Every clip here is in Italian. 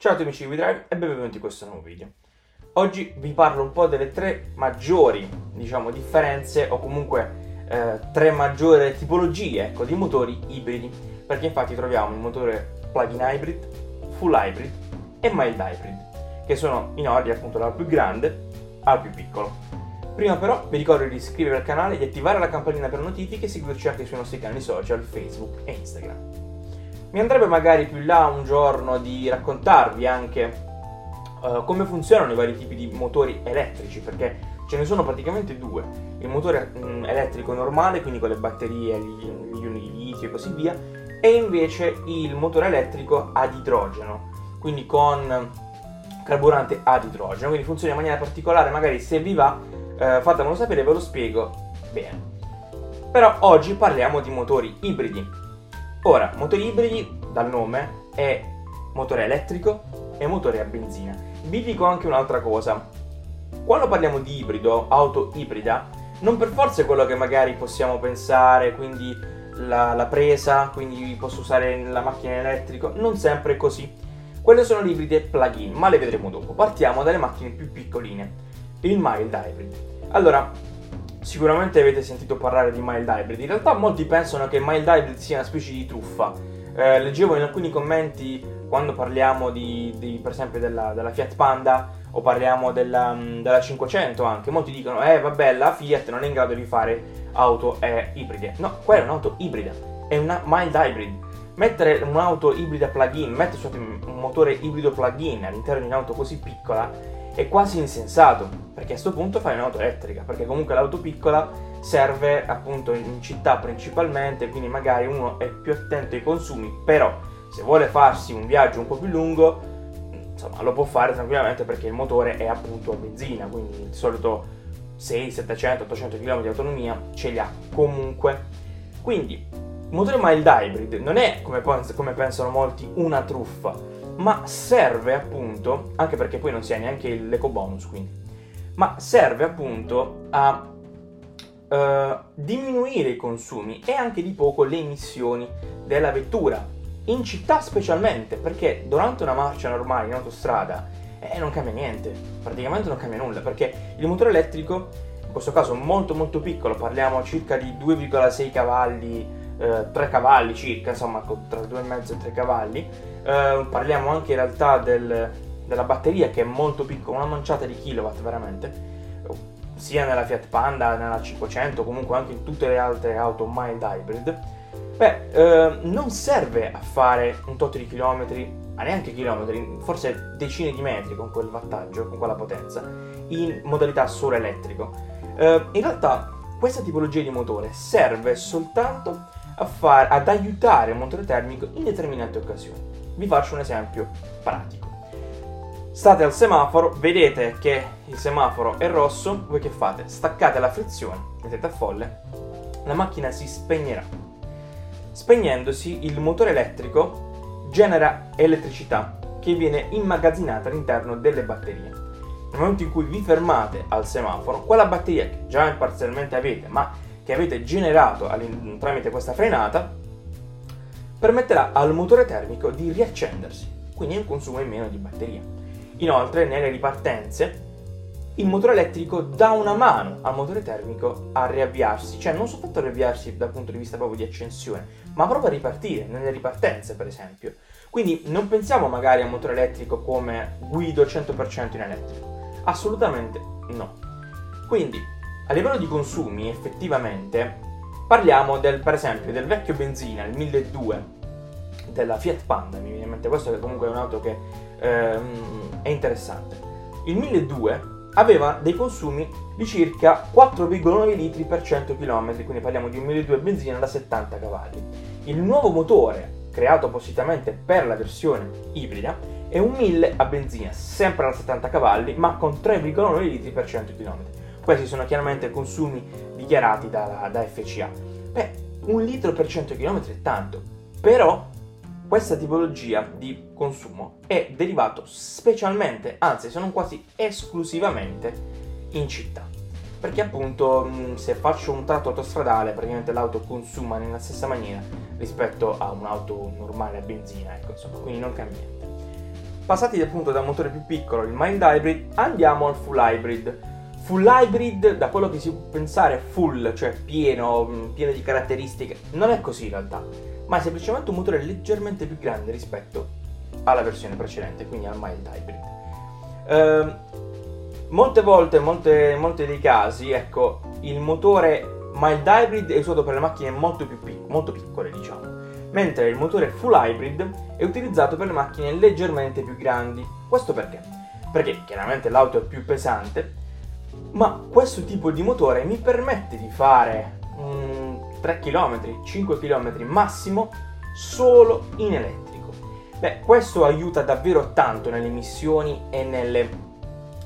Ciao amici di WeDrive e benvenuti in questo nuovo video. Oggi vi parlo un po' delle tre maggiori, diciamo, differenze o comunque eh, tre maggiori tipologie ecco, di motori ibridi, perché infatti troviamo il motore plug-in hybrid, full hybrid e mild hybrid, che sono in ordine appunto dal più grande al più piccolo. Prima però vi ricordo di iscrivervi al canale, di attivare la campanella per notifiche e seguirci anche sui nostri canali social Facebook e Instagram. Mi andrebbe magari più in là un giorno di raccontarvi anche uh, come funzionano i vari tipi di motori elettrici, perché ce ne sono praticamente due. Il motore mh, mm, elettrico normale, quindi con le batterie, gli, ioni di litio e così via, e invece il motore elettrico ad idrogeno, quindi con carburante ad idrogeno, quindi funziona in maniera particolare, magari se vi va eh, fatemelo sapere, ve lo spiego bene. Però oggi parliamo di motori ibridi. Ora, motori ibridi, dal nome, è motore elettrico e motore a benzina. Vi dico anche un'altra cosa. Quando parliamo di ibrido, auto ibrida, non per forza è quello che magari possiamo pensare, quindi la, la presa, quindi posso usare la macchina elettrica, non sempre è così. Quelle sono le ibride plug-in, ma le vedremo dopo. Partiamo dalle macchine più piccoline il mild hybrid. Allora, sicuramente avete sentito parlare di mild hybrid. In realtà molti pensano che il mild hybrid sia una specie di truffa. Eh, leggevo in alcuni commenti quando parliamo di, di per esempio della, della, Fiat Panda o parliamo della, mm, della, 500 anche, molti dicono eh vabbè la Fiat non è in grado di fare auto eh, ibride. No, quella è un'auto ibrida, è una mild hybrid. Mettere un'auto ibrida plug-in, mettere un motore ibrido plug-in all'interno di un'auto così piccola è quasi insensato, perché a questo punto fai un'auto elettrica, perché comunque l'auto piccola serve appunto in città principalmente, quindi magari uno è più attento ai consumi, però se vuole farsi un viaggio un po' più lungo, insomma lo può fare tranquillamente perché il motore è appunto a benzina, quindi il solito 6, 700, 800 km di autonomia ce li ha comunque. Quindi motore mild hybrid non è come, come pensano molti una truffa, ma serve appunto, anche perché poi non si ha neanche l'eco bonus quindi, ma serve appunto a uh, diminuire i consumi e anche di poco le emissioni della vettura, in città specialmente, perché durante una marcia normale in autostrada eh, non cambia niente, praticamente non cambia nulla, perché il motore elettrico, in questo caso molto molto piccolo, parliamo circa di 2,6 cavalli eh, 3 cavalli circa, insomma tra 2,5 e 3 cavalli. Eh, parliamo anche in realtà del, della batteria che è molto piccola, una manciata di kilowatt veramente, sia nella Fiat Panda, nella 500, comunque anche in tutte le altre auto mild hybrid. Beh, eh, non serve a fare un tot di chilometri, ma neanche chilometri, forse decine di metri con quel wattaggio, con quella potenza, in modalità solo elettrico. Eh, in realtà questa tipologia di motore serve soltanto far, ad aiutare il motore termico in determinate occasioni. Vi faccio un esempio pratico. State al semaforo, vedete che il semaforo è rosso, voi che fate? Staccate la frizione, mettete a folle, la macchina si spegnerà. Spegnendosi, il motore elettrico genera elettricità che viene immagazzinata all'interno delle batterie. Nel momento in cui vi fermate al semaforo, quella batteria che già parzialmente avete, ma che avete generato tramite questa frenata permetterà al motore termico di riaccendersi, quindi un consumo in meno di batteria. Inoltre, nelle ripartenze, il motore elettrico dà una mano al motore termico a riavviarsi, cioè non soltanto a riavviarsi dal punto di vista proprio di accensione, ma proprio a ripartire nelle ripartenze, per esempio. Quindi non pensiamo magari al motore elettrico come guido 100% in elettrico. Assolutamente no. Quindi a livello di consumi, effettivamente, parliamo del, per esempio del vecchio benzina, il 1200 della Fiat Panda, mi viene in mente questo che comunque è un'auto che ehm, è interessante. Il 1200 aveva dei consumi di circa 4,9 litri per 100 km, quindi parliamo di un 1200 benzina da 70 cavalli. Il nuovo motore, creato appositamente per la versione ibrida, è un 1000 a benzina, sempre da 70 cavalli, ma con 3,9 litri per 100 km. Questi sono chiaramente consumi dichiarati da, da FCA. Beh, un litro per 100 km è tanto, però questa tipologia di consumo è derivato specialmente, anzi se non quasi esclusivamente, in città. Perché appunto se faccio un tratto autostradale praticamente l'auto consuma nella stessa maniera rispetto a un'auto normale a benzina, ecco, insomma, quindi non cambia niente. passati appunto da un motore più piccolo, il mild hybrid, andiamo al full hybrid. Full hybrid, da quello che si può pensare, full, cioè pieno, mm, pieno di caratteristiche, non è così in realtà, ma è semplicemente un motore leggermente più grande rispetto alla versione precedente, quindi al mild hybrid. Uh, molte volte, molte, molti dei casi, ecco, il motore mild hybrid è usato per le macchine molto, pic- molto piccole, diciamo, mentre il motore full hybrid è utilizzato per le macchine leggermente più grandi. Questo perché? Perché chiaramente l'auto è più pesante, ma questo tipo di motore mi permette di fare mm, 3 km, 5 km massimo solo in elettrico. Beh, questo aiuta davvero tanto nelle emissioni e, nelle,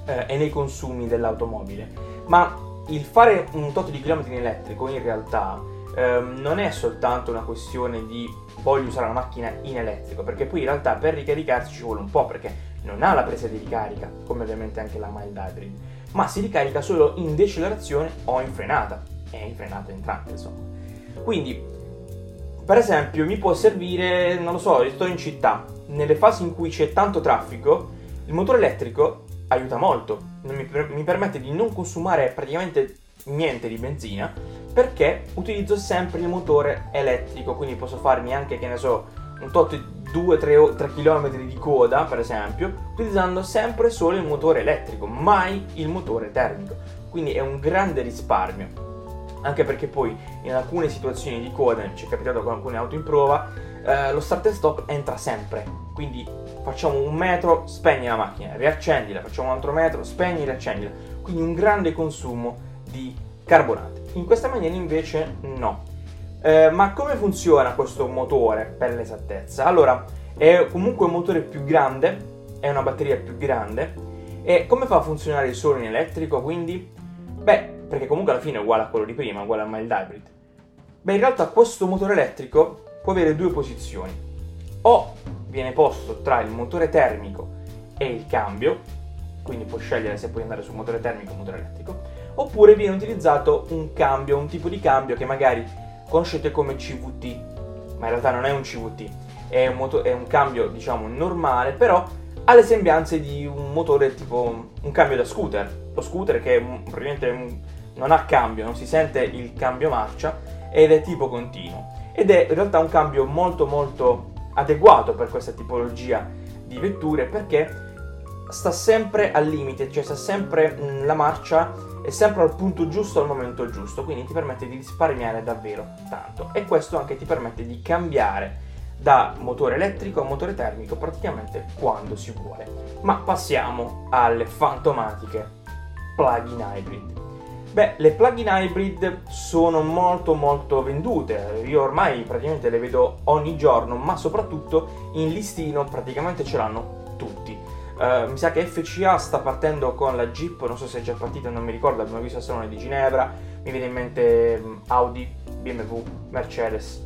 eh, e nei consumi dell'automobile, ma il fare un tot di chilometri in elettrico in realtà ehm, non è soltanto una questione di voglio usare la macchina in elettrico, perché poi in realtà per ricaricarsi ci vuole un po', perché non ha la presa di ricarica, come ovviamente anche la mild hybrid, ma si ricarica solo in decelerazione o in frenata, e in frenata entrante insomma. Quindi, per esempio, mi può servire, non lo so, sto in città, nelle fasi in cui c'è tanto traffico, il motore elettrico aiuta molto, mi, mi permette di non consumare praticamente niente di benzina perché utilizzo sempre il motore elettrico, quindi posso farmi anche, che ne so, un tot 2-3 km di coda, per esempio, utilizzando sempre solo il motore elettrico, mai il motore termico. Quindi è un grande risparmio. Anche perché poi in alcune situazioni di coda, ci è capitato con alcune auto in prova, eh, lo start and stop entra sempre. Quindi facciamo un metro, spegni la macchina, riaccendila, facciamo un altro metro, spegni, riaccendila. Quindi un grande consumo di carburante. In questa maniera invece no. Eh, ma come funziona questo motore per l'esattezza? Allora, è comunque un motore più grande, è una batteria più grande. E come fa a funzionare solo in elettrico? Quindi, beh, perché comunque alla fine è uguale a quello di prima, uguale al mild hybrid. Beh, in realtà questo motore elettrico può avere due posizioni. O viene posto tra il motore termico e il cambio, quindi puoi scegliere se puoi andare sul motore termico o motore elettrico, oppure viene utilizzato un cambio, un tipo di cambio che magari conoscete come CVT, ma in realtà non è un CVT, è un, moto- è un cambio diciamo normale, però ha le sembianze di un motore tipo un cambio da scooter, lo scooter che praticamente non ha cambio, non si sente il cambio marcia ed è tipo continuo. Ed è in realtà un cambio molto molto adeguato per questa tipologia di vetture perché sta sempre al limite, cioè sta sempre mh, la marcia è sempre al punto giusto al momento giusto, quindi ti permette di risparmiare davvero tanto e questo anche ti permette di cambiare da motore elettrico a motore termico praticamente quando si vuole. Ma passiamo alle fantomatiche plug-in hybrid. Beh, le plug-in hybrid sono molto molto vendute, io ormai praticamente le vedo ogni giorno, ma soprattutto in listino praticamente ce l'hanno tutti. Uh, mi sa che FCA sta partendo con la Jeep, non so se è già partita, non mi ricordo, abbiamo visto il salone di Ginevra, mi viene in mente um, Audi, BMW, Mercedes,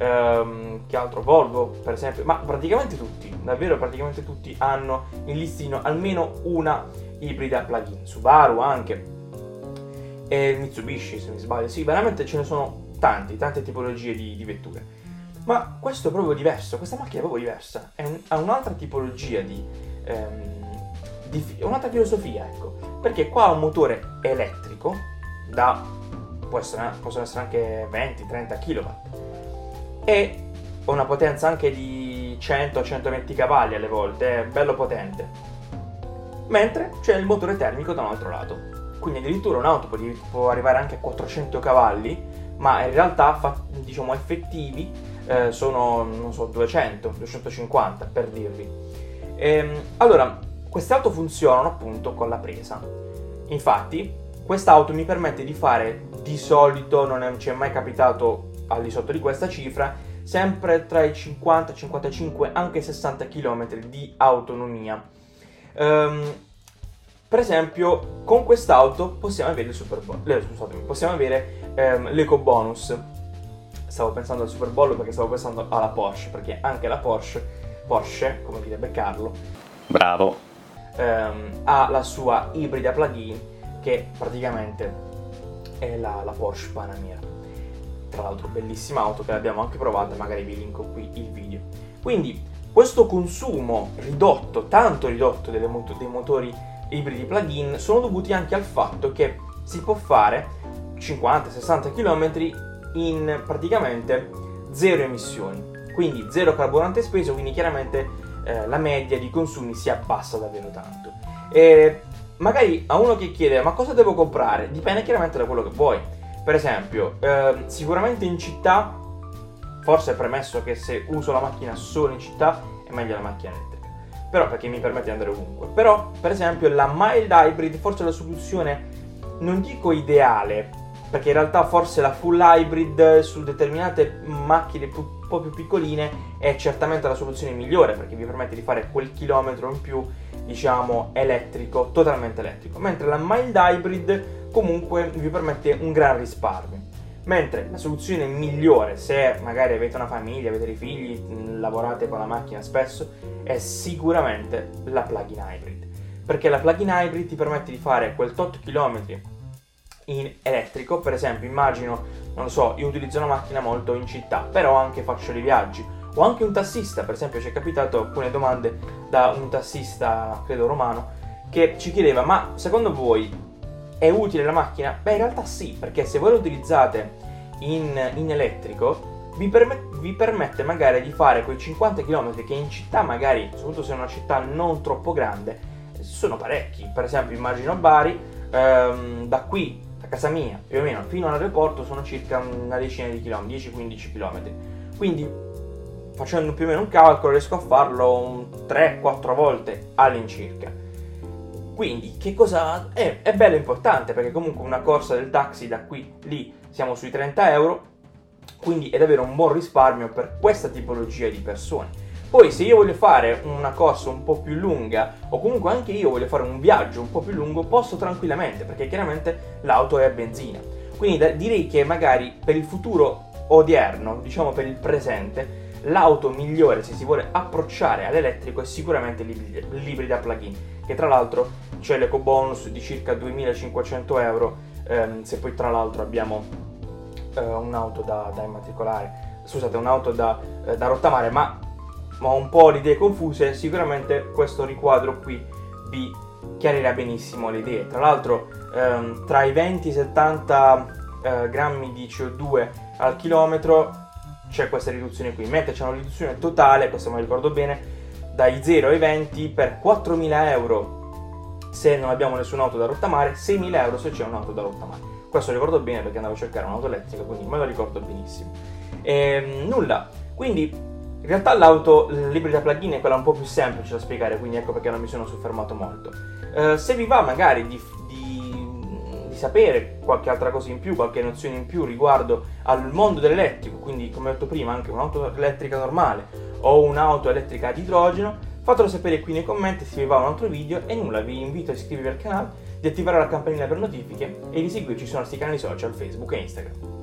um, che altro? Volvo per esempio, ma praticamente tutti, davvero praticamente tutti hanno in listino almeno una ibrida plug-in, Subaru anche, e Mitsubishi se mi sbaglio, sì, veramente ce ne sono tanti, tante tipologie di, di vetture. Ma questo è proprio diverso, questa macchina è proprio diversa, un, ha un'altra tipologia di, ehm, di, un'altra filosofia, ecco, perché qua ha un motore elettrico da, essere, possono essere anche 20-30 kW e una potenza anche di 100-120 cavalli alle volte, è bello potente. Mentre c'è il motore termico da un altro lato, quindi addirittura un'auto può, arrivare anche a 400 cavalli, ma in realtà diciamo effettivi eh, sono, non so, 200, 250 per dirvi. Ehm, allora, queste auto funzionano appunto con la presa. Infatti, quest'auto mi permette di fare di solito, non ci è mai capitato al di sotto di questa cifra, sempre tra i 50, 55, anche 60 km di autonomia. Um, per esempio, con quest'auto possiamo avere il super. Eh, scusatemi, possiamo avere ehm, l'eco bonus. Stavo pensando al Super Bowl perché stavo pensando alla Porsche, perché anche la Porsche, Porsche, come direbbe Carlo, bravo, ehm, ha la sua ibrida plug-in che praticamente è la, la Porsche Panamera. Tra l'altro bellissima auto che l'abbiamo anche provata, magari vi linko qui il video. Quindi questo consumo ridotto, tanto ridotto mot- dei motori ibridi plug-in, sono dovuti anche al fatto che si può fare 50-60 km in praticamente zero emissioni, quindi zero carburante speso, quindi chiaramente eh, la media di consumi si abbassa davvero tanto. E magari a uno che chiede ma cosa devo comprare, dipende chiaramente da quello che vuoi. Per esempio, eh, sicuramente in città, forse è premesso che se uso la macchina solo in città è meglio la macchina elettrica. Però perché mi permette di andare ovunque. Però, per esempio, la mild hybrid forse è la soluzione, non dico ideale, perché in realtà forse la full hybrid su determinate macchine un po' più piccoline è certamente la soluzione migliore perché vi permette di fare quel chilometro in più diciamo elettrico, totalmente elettrico, mentre la mild hybrid comunque vi permette un gran risparmio. Mentre la soluzione migliore, se magari avete una famiglia, avete dei figli, lavorate con la macchina spesso, è sicuramente la plug-in hybrid. Perché la plug-in hybrid ti permette di fare quel tot chilometri in elettrico, per esempio immagino, non lo so, io utilizzo una macchina molto in città, però anche faccio dei viaggi, o anche un tassista, per esempio ci è capitato alcune domande da un tassista, credo romano, che ci chiedeva, ma secondo voi è utile la macchina? Beh in realtà sì, perché se voi la utilizzate in, in elettrico, vi, permet- vi, permette magari di fare quei 50 km che in città magari, soprattutto se è una città non troppo grande, sono parecchi. Per esempio immagino Bari, ehm, da qui casa mia, più o meno fino all'aeroporto sono circa una decina di chilometri, 10-15 km. Quindi facendo più o meno un calcolo riesco a farlo 3-4 volte all'incirca. Quindi che cosa è? È bello importante perché comunque una corsa del taxi da qui lì siamo sui 30 euro, quindi è davvero un buon risparmio per questa tipologia di persone. Poi se io voglio fare una corsa un po' più lunga o comunque anche io voglio fare un viaggio un po' più lungo, posso tranquillamente perché chiaramente l'auto è a benzina. Quindi da, direi che magari per il futuro odierno, diciamo per il presente, l'auto migliore se si vuole approcciare all'elettrico è sicuramente l'ibrida plug-in, che tra l'altro c'è l'eco bonus di circa 2500 euro, ehm, se poi tra l'altro abbiamo eh, un'auto da, da, immatricolare, scusate, un'auto da, eh, da rottamare, ma ma un po' le idee confuse, sicuramente questo riquadro qui vi chiarirà benissimo le idee. Tra l'altro ehm, tra i 20 e i 70 eh, grammi di CO2 al chilometro c'è questa riduzione qui, mentre c'è una riduzione totale, questo me lo ricordo bene, dai 0 ai 20 per 4.000 euro se non abbiamo nessuna auto da rottamare, 6.000 euro se c'è un'auto da rottamare. Questo lo ricordo bene perché andavo a cercare un'auto elettrica, quindi me lo ricordo benissimo. E, ehm, nulla, quindi in realtà l'auto, l'ibrida plug-in è quella un po' più semplice da spiegare, quindi ecco perché non mi sono soffermato molto. Uh, se vi va magari di, di, di, sapere qualche altra cosa in più, qualche nozione in più riguardo al mondo dell'elettrico, quindi come ho detto prima anche un'auto elettrica normale o un'auto elettrica ad idrogeno, fatelo sapere qui nei commenti se vi va un altro video e nulla, vi invito a iscrivervi al canale, di attivare la campanella per notifiche e di seguirci sui nostri canali social Facebook e Instagram.